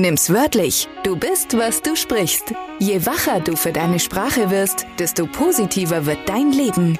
Nimm's wörtlich. Du bist, was du sprichst. Je wacher du für deine Sprache wirst, desto positiver wird dein Leben.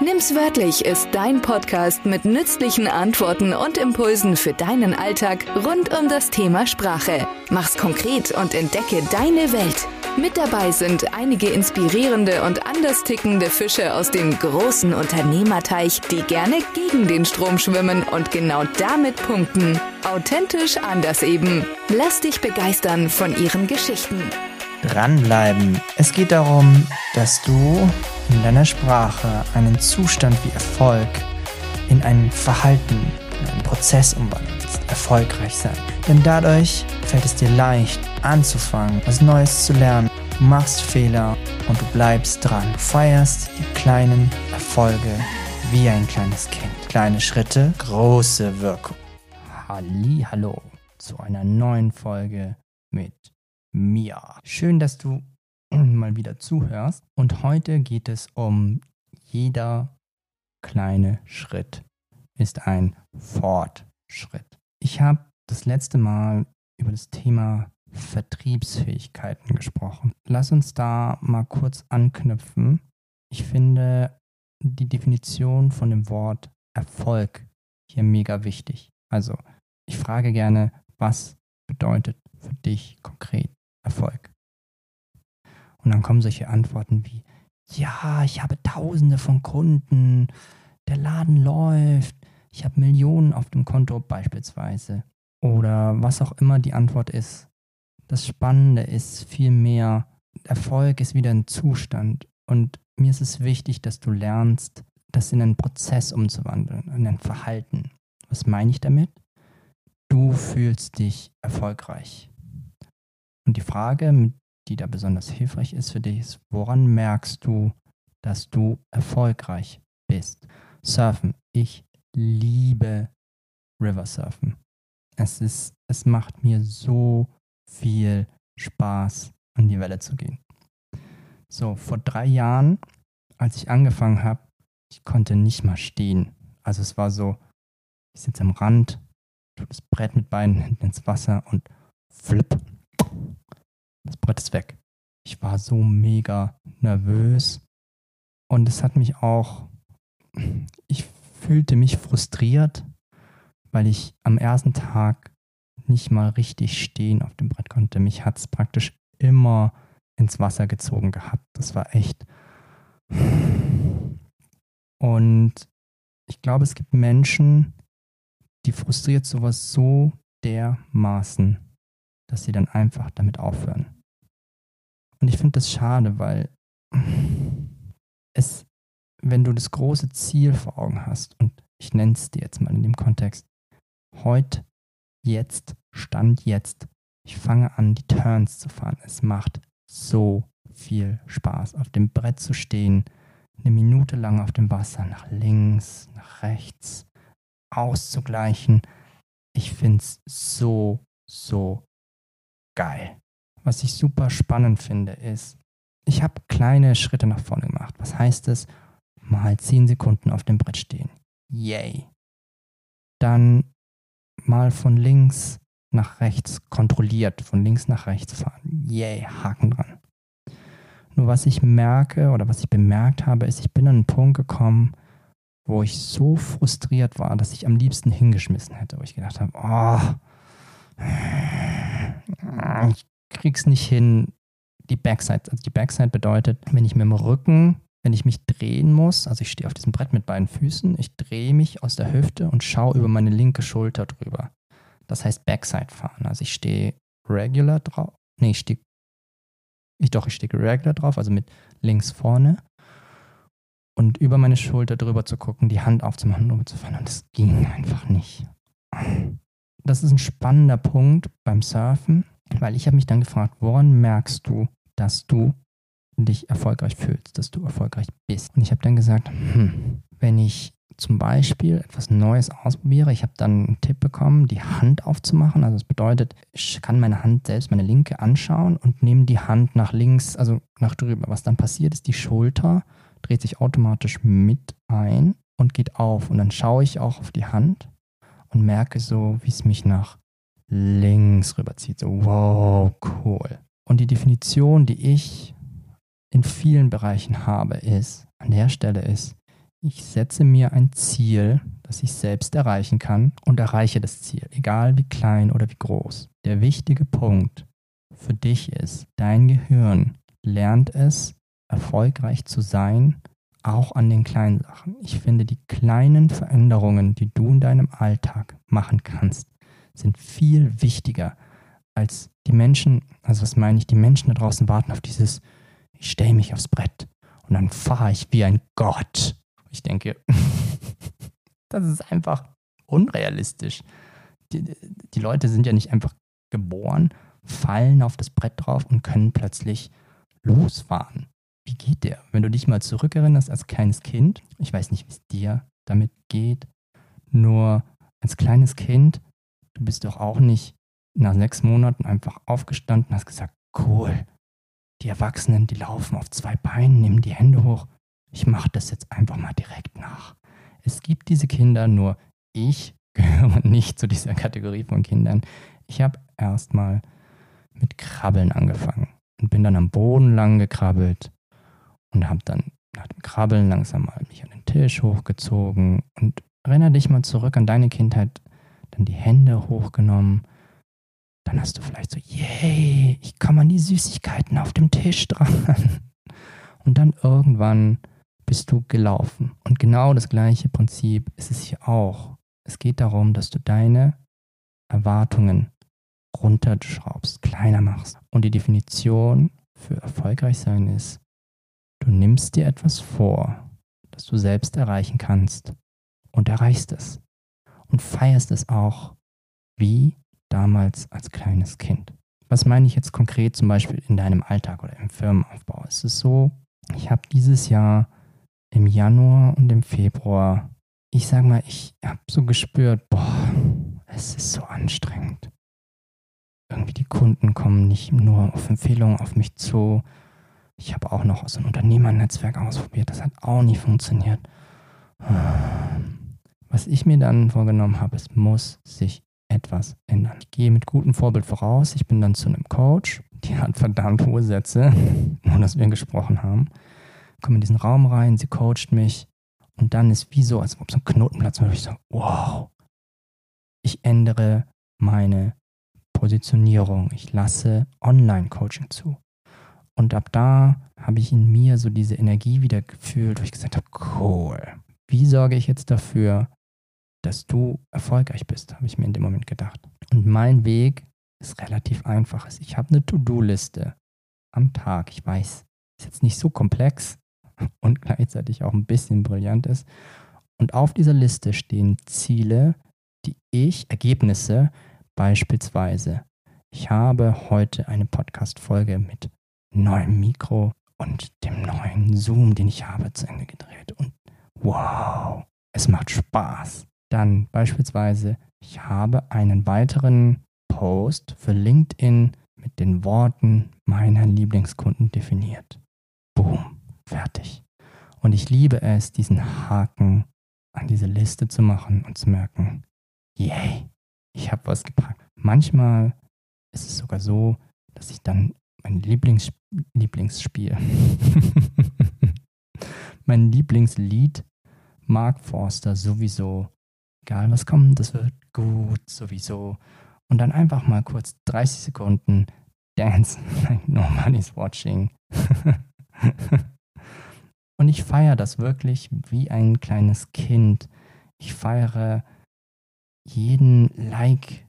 Nimm's wörtlich ist dein Podcast mit nützlichen Antworten und Impulsen für deinen Alltag rund um das Thema Sprache. Mach's konkret und entdecke deine Welt. Mit dabei sind einige inspirierende und anders tickende Fische aus dem großen Unternehmerteich, die gerne gegen den Strom schwimmen und genau damit punkten. Authentisch anders eben. Lass dich begeistern von ihren Geschichten. Dranbleiben. Es geht darum, dass du in deiner Sprache einen Zustand wie Erfolg in ein Verhalten, in einen Prozess umwandelst. Erfolgreich sein. Denn dadurch fällt es dir leicht, anzufangen, was Neues zu lernen. Machst Fehler und du bleibst dran. Du feierst die kleinen Erfolge wie ein kleines Kind. Kleine Schritte, große Wirkung. Halli, hallo zu einer neuen Folge mit mir. Schön, dass du mal wieder zuhörst. Und heute geht es um jeder kleine Schritt ist ein Fortschritt. Ich habe das letzte Mal über das Thema Vertriebsfähigkeiten gesprochen. Lass uns da mal kurz anknüpfen. Ich finde die Definition von dem Wort Erfolg hier mega wichtig. Also, ich frage gerne, was bedeutet für dich konkret Erfolg? Und dann kommen solche Antworten wie, ja, ich habe tausende von Kunden, der Laden läuft, ich habe Millionen auf dem Konto beispielsweise. Oder was auch immer die Antwort ist. Das Spannende ist vielmehr, Erfolg ist wieder ein Zustand. Und mir ist es wichtig, dass du lernst, das in einen Prozess umzuwandeln, in ein Verhalten. Was meine ich damit? Du fühlst dich erfolgreich. Und die Frage, die da besonders hilfreich ist für dich, ist, woran merkst du, dass du erfolgreich bist? Surfen. Ich liebe Riversurfen. Es ist, es macht mir so viel Spaß, an die Welle zu gehen. So, vor drei Jahren, als ich angefangen habe, ich konnte nicht mal stehen. Also es war so, ich sitze am Rand, tue das Brett mit Beinen hinten ins Wasser und flipp. Das Brett ist weg. Ich war so mega nervös und es hat mich auch, ich fühlte mich frustriert, weil ich am ersten Tag nicht mal richtig stehen auf dem Brett konnte. Mich hat es praktisch immer ins Wasser gezogen gehabt. Das war echt. Und ich glaube, es gibt Menschen, die frustriert sowas so dermaßen, dass sie dann einfach damit aufhören. Und ich finde das schade, weil es, wenn du das große Ziel vor Augen hast, und ich nenne es dir jetzt mal in dem Kontext, heute, jetzt, Stand jetzt, ich fange an, die Turns zu fahren. Es macht so viel Spaß, auf dem Brett zu stehen, eine Minute lang auf dem Wasser, nach links, nach rechts, auszugleichen. Ich finde es so, so geil. Was ich super spannend finde, ist, ich habe kleine Schritte nach vorne gemacht. Was heißt es? Mal 10 Sekunden auf dem Brett stehen. Yay. Dann mal von links nach rechts kontrolliert, von links nach rechts fahren. Yay, Haken dran. Nur was ich merke oder was ich bemerkt habe, ist, ich bin an einen Punkt gekommen, wo ich so frustriert war, dass ich am liebsten hingeschmissen hätte, wo ich gedacht habe, oh, ich krieg's nicht hin, die Backside. Also die Backside bedeutet, wenn ich mit dem Rücken wenn ich mich drehen muss, also ich stehe auf diesem Brett mit beiden Füßen, ich drehe mich aus der Hüfte und schaue über meine linke Schulter drüber. Das heißt Backside fahren. Also ich stehe regular drauf. Nee, ich stehe. Ich doch, ich stehe regular drauf, also mit links vorne. Und über meine Schulter drüber zu gucken, die Hand aufzumachen und rüberzufahren. Und das ging einfach nicht. Das ist ein spannender Punkt beim Surfen, weil ich habe mich dann gefragt, woran merkst du, dass du dich erfolgreich fühlst, dass du erfolgreich bist. Und ich habe dann gesagt, hm, wenn ich zum Beispiel etwas Neues ausprobiere, ich habe dann einen Tipp bekommen, die Hand aufzumachen. Also das bedeutet, ich kann meine Hand selbst, meine linke anschauen und nehme die Hand nach links, also nach drüber. Was dann passiert ist, die Schulter dreht sich automatisch mit ein und geht auf. Und dann schaue ich auch auf die Hand und merke so, wie es mich nach links rüberzieht. So, wow, cool. Und die Definition, die ich in vielen Bereichen habe, ist, an der Stelle ist, ich setze mir ein Ziel, das ich selbst erreichen kann und erreiche das Ziel, egal wie klein oder wie groß. Der wichtige Punkt für dich ist, dein Gehirn lernt es, erfolgreich zu sein, auch an den kleinen Sachen. Ich finde, die kleinen Veränderungen, die du in deinem Alltag machen kannst, sind viel wichtiger als die Menschen, also was meine ich, die Menschen da draußen warten auf dieses, ich stelle mich aufs Brett und dann fahre ich wie ein Gott. Ich denke, das ist einfach unrealistisch. Die, die Leute sind ja nicht einfach geboren, fallen auf das Brett drauf und können plötzlich losfahren. Wie geht der? Wenn du dich mal zurückerinnerst als kleines Kind, ich weiß nicht, wie es dir damit geht, nur als kleines Kind, du bist doch auch nicht nach sechs Monaten einfach aufgestanden und hast gesagt, cool, die Erwachsenen, die laufen auf zwei Beinen, nehmen die Hände hoch. Ich mache das jetzt einfach mal direkt nach. Es gibt diese Kinder, nur ich gehöre nicht zu dieser Kategorie von Kindern. Ich habe erstmal mit Krabbeln angefangen und bin dann am Boden lang gekrabbelt und habe dann nach dem Krabbeln langsam mal mich an den Tisch hochgezogen und erinnere dich mal zurück an deine Kindheit, dann die Hände hochgenommen. Dann hast du vielleicht so, yay, ich komme an die Süßigkeiten auf dem Tisch dran. Und dann irgendwann bist du gelaufen. Und genau das gleiche Prinzip ist es hier auch. Es geht darum, dass du deine Erwartungen runterschraubst, kleiner machst. Und die Definition für erfolgreich sein ist, du nimmst dir etwas vor, das du selbst erreichen kannst und erreichst es. Und feierst es auch wie damals als kleines Kind. Was meine ich jetzt konkret zum Beispiel in deinem Alltag oder im Firmenaufbau? Es ist so, ich habe dieses Jahr im Januar und im Februar, ich sag mal, ich habe so gespürt, boah, es ist so anstrengend irgendwie die Kunden kommen nicht nur auf Empfehlungen auf mich zu. Ich habe auch noch so ein Unternehmernetzwerk ausprobiert, das hat auch nie funktioniert. Was ich mir dann vorgenommen habe, es muss sich etwas ändern. Ich gehe mit gutem Vorbild voraus. Ich bin dann zu einem Coach, die hat verdammt hohe Sätze, nur dass wir gesprochen haben. Komme in diesen Raum rein, sie coacht mich und dann ist wie so, als ob so ein Knotenplatz und ich so, wow, ich ändere meine Positionierung. Ich lasse Online-Coaching zu. Und ab da habe ich in mir so diese Energie wieder gefühlt, wo ich gesagt habe, cool. Wie sorge ich jetzt dafür, dass du erfolgreich bist, habe ich mir in dem Moment gedacht. Und mein Weg ist relativ einfach. Ich habe eine To-Do-Liste am Tag. Ich weiß, ist jetzt nicht so komplex und gleichzeitig auch ein bisschen brillant ist. Und auf dieser Liste stehen Ziele, die ich, Ergebnisse, Beispielsweise, ich habe heute eine Podcast-Folge mit neuem Mikro und dem neuen Zoom, den ich habe, zu Ende gedreht. Und wow, es macht Spaß. Dann beispielsweise, ich habe einen weiteren Post für LinkedIn mit den Worten meiner Lieblingskunden definiert. Boom, fertig. Und ich liebe es, diesen Haken an diese Liste zu machen und zu merken, yay, ich habe was gepackt. Manchmal ist es sogar so, dass ich dann mein Lieblings Lieblingsspiel, mein Lieblingslied, Mark Forster sowieso, egal was kommt, das wird gut sowieso. Und dann einfach mal kurz 30 Sekunden Dance like nobody's watching. Und ich feiere das wirklich wie ein kleines Kind. Ich feiere jeden Like,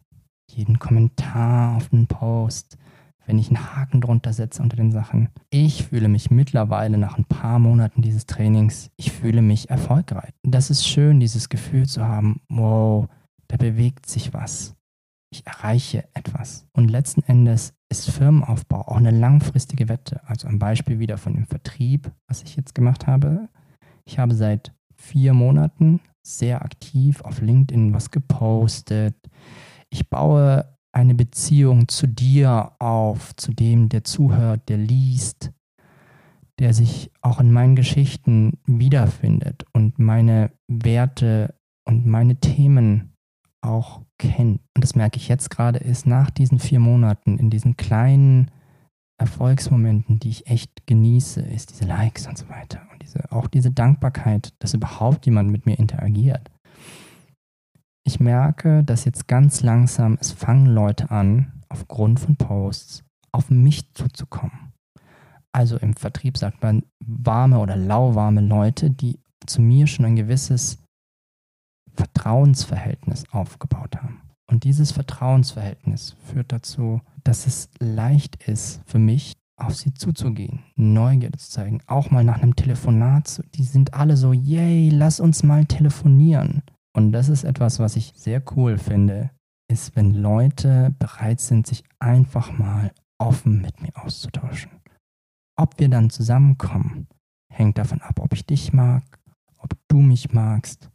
jeden Kommentar auf den Post, wenn ich einen Haken drunter setze unter den Sachen. Ich fühle mich mittlerweile nach ein paar Monaten dieses Trainings, ich fühle mich erfolgreich. Das ist schön, dieses Gefühl zu haben, wow, da bewegt sich was. Ich erreiche etwas. Und letzten Endes ist Firmenaufbau auch eine langfristige Wette. Also ein Beispiel wieder von dem Vertrieb, was ich jetzt gemacht habe. Ich habe seit vier Monaten sehr aktiv auf LinkedIn was gepostet. Ich baue eine Beziehung zu dir auf, zu dem, der zuhört, der liest, der sich auch in meinen Geschichten wiederfindet und meine Werte und meine Themen auch erkennt, und das merke ich jetzt gerade, ist nach diesen vier Monaten, in diesen kleinen Erfolgsmomenten, die ich echt genieße, ist diese Likes und so weiter. Und diese, auch diese Dankbarkeit, dass überhaupt jemand mit mir interagiert. Ich merke, dass jetzt ganz langsam es fangen Leute an, aufgrund von Posts auf mich zuzukommen. Also im Vertrieb sagt man warme oder lauwarme Leute, die zu mir schon ein gewisses Vertrauensverhältnis aufgebaut haben. Und dieses Vertrauensverhältnis führt dazu, dass es leicht ist für mich, auf sie zuzugehen, Neugierde zu zeigen, auch mal nach einem Telefonat zu. Die sind alle so, yay, lass uns mal telefonieren. Und das ist etwas, was ich sehr cool finde, ist, wenn Leute bereit sind, sich einfach mal offen mit mir auszutauschen. Ob wir dann zusammenkommen, hängt davon ab, ob ich dich mag, ob du mich magst,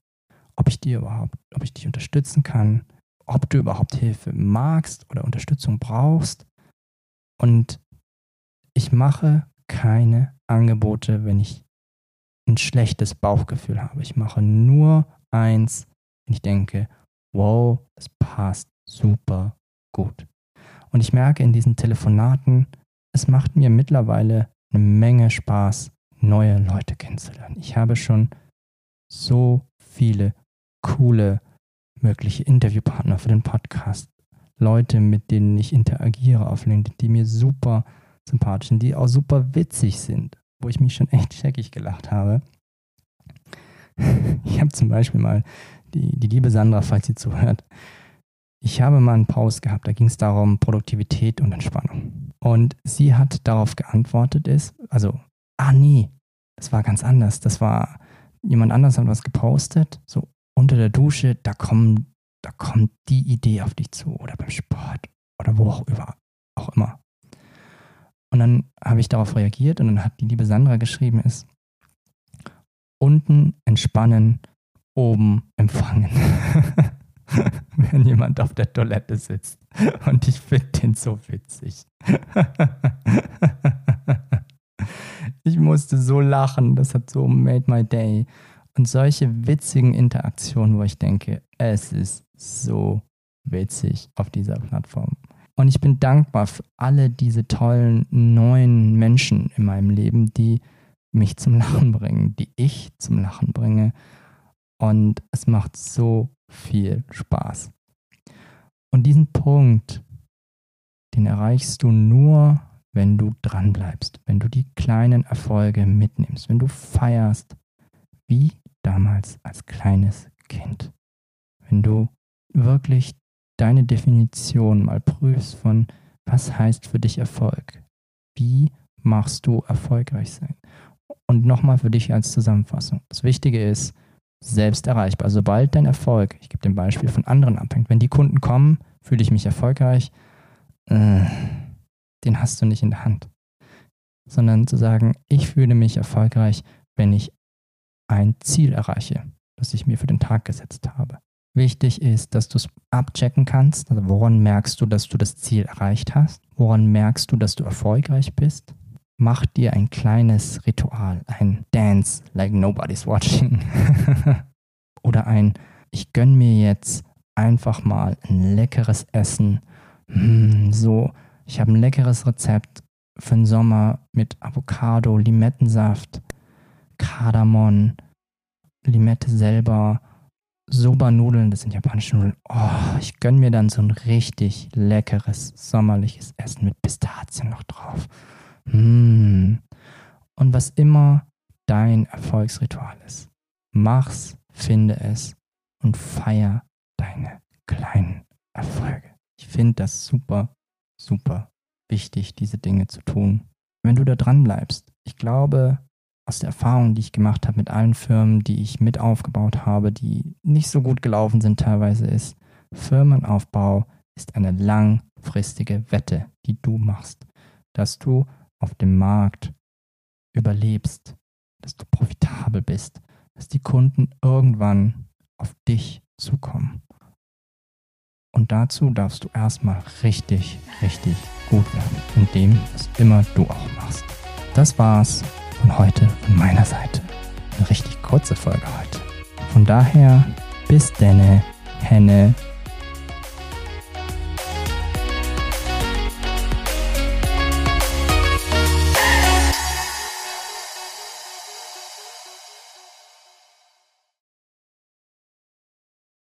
ob ich dir überhaupt, ob ich dich unterstützen kann, ob du überhaupt Hilfe magst oder Unterstützung brauchst. Und ich mache keine Angebote, wenn ich ein schlechtes Bauchgefühl habe. Ich mache nur eins, wenn ich denke, wow, es passt super gut. Und ich merke in diesen Telefonaten, es macht mir mittlerweile eine Menge Spaß, neue Leute kennenzulernen. Ich habe schon so viele coole mögliche Interviewpartner für den Podcast. Leute, mit denen ich interagiere auf LinkedIn, die mir super sympathisch sind, die auch super witzig sind, wo ich mich schon echt scheckig gelacht habe. Ich habe zum Beispiel mal die, die liebe Sandra, falls sie zuhört, ich habe mal einen Post gehabt, da ging es darum, Produktivität und Entspannung. Und sie hat darauf geantwortet, ist, also, ah nee, das war ganz anders. Das war, jemand anders hat was gepostet, so unter der Dusche, da kommen, da kommt die Idee auf dich zu oder beim Sport oder wo auch, über, auch immer. Und dann habe ich darauf reagiert und dann hat die liebe Sandra geschrieben, ist unten entspannen, oben empfangen. Wenn jemand auf der Toilette sitzt. Und ich finde den so witzig. ich musste so lachen, das hat so made my day. Und solche witzigen Interaktionen, wo ich denke, es ist so witzig auf dieser Plattform. Und ich bin dankbar für alle diese tollen neuen Menschen in meinem Leben, die mich zum Lachen bringen, die ich zum Lachen bringe. Und es macht so viel Spaß. Und diesen Punkt, den erreichst du nur, wenn du dranbleibst, wenn du die kleinen Erfolge mitnimmst, wenn du feierst, wie damals als kleines Kind. Wenn du wirklich deine Definition mal prüfst von, was heißt für dich Erfolg? Wie machst du erfolgreich sein? Und nochmal für dich als Zusammenfassung. Das Wichtige ist, selbst erreichbar. Sobald dein Erfolg, ich gebe dem Beispiel von anderen abhängt, wenn die Kunden kommen, fühle ich mich erfolgreich, äh, den hast du nicht in der Hand. Sondern zu sagen, ich fühle mich erfolgreich, wenn ich ein Ziel erreiche, das ich mir für den Tag gesetzt habe. Wichtig ist, dass du es abchecken kannst. Also woran merkst du, dass du das Ziel erreicht hast? Woran merkst du, dass du erfolgreich bist? Mach dir ein kleines Ritual, ein Dance like nobody's watching. Oder ein, ich gönn mir jetzt einfach mal ein leckeres Essen. Hm, so, ich habe ein leckeres Rezept für den Sommer mit Avocado, Limettensaft, Kardamom, Limette selber, Soba-Nudeln, das sind japanische Nudeln. Oh, ich gönn mir dann so ein richtig leckeres sommerliches Essen mit Pistazien noch drauf. Mmh. Und was immer dein Erfolgsritual ist, mach's, finde es und feier deine kleinen Erfolge. Ich finde das super, super wichtig, diese Dinge zu tun. Wenn du da dran bleibst, ich glaube, aus der Erfahrung, die ich gemacht habe mit allen Firmen, die ich mit aufgebaut habe, die nicht so gut gelaufen sind teilweise, ist, Firmenaufbau ist eine langfristige Wette, die du machst, dass du auf dem Markt überlebst, dass du profitabel bist, dass die Kunden irgendwann auf dich zukommen. Und dazu darfst du erstmal richtig, richtig gut werden, in dem, was immer du auch machst. Das war's von heute von meiner Seite. Eine richtig kurze Folge heute. Von daher, bis denne, Henne,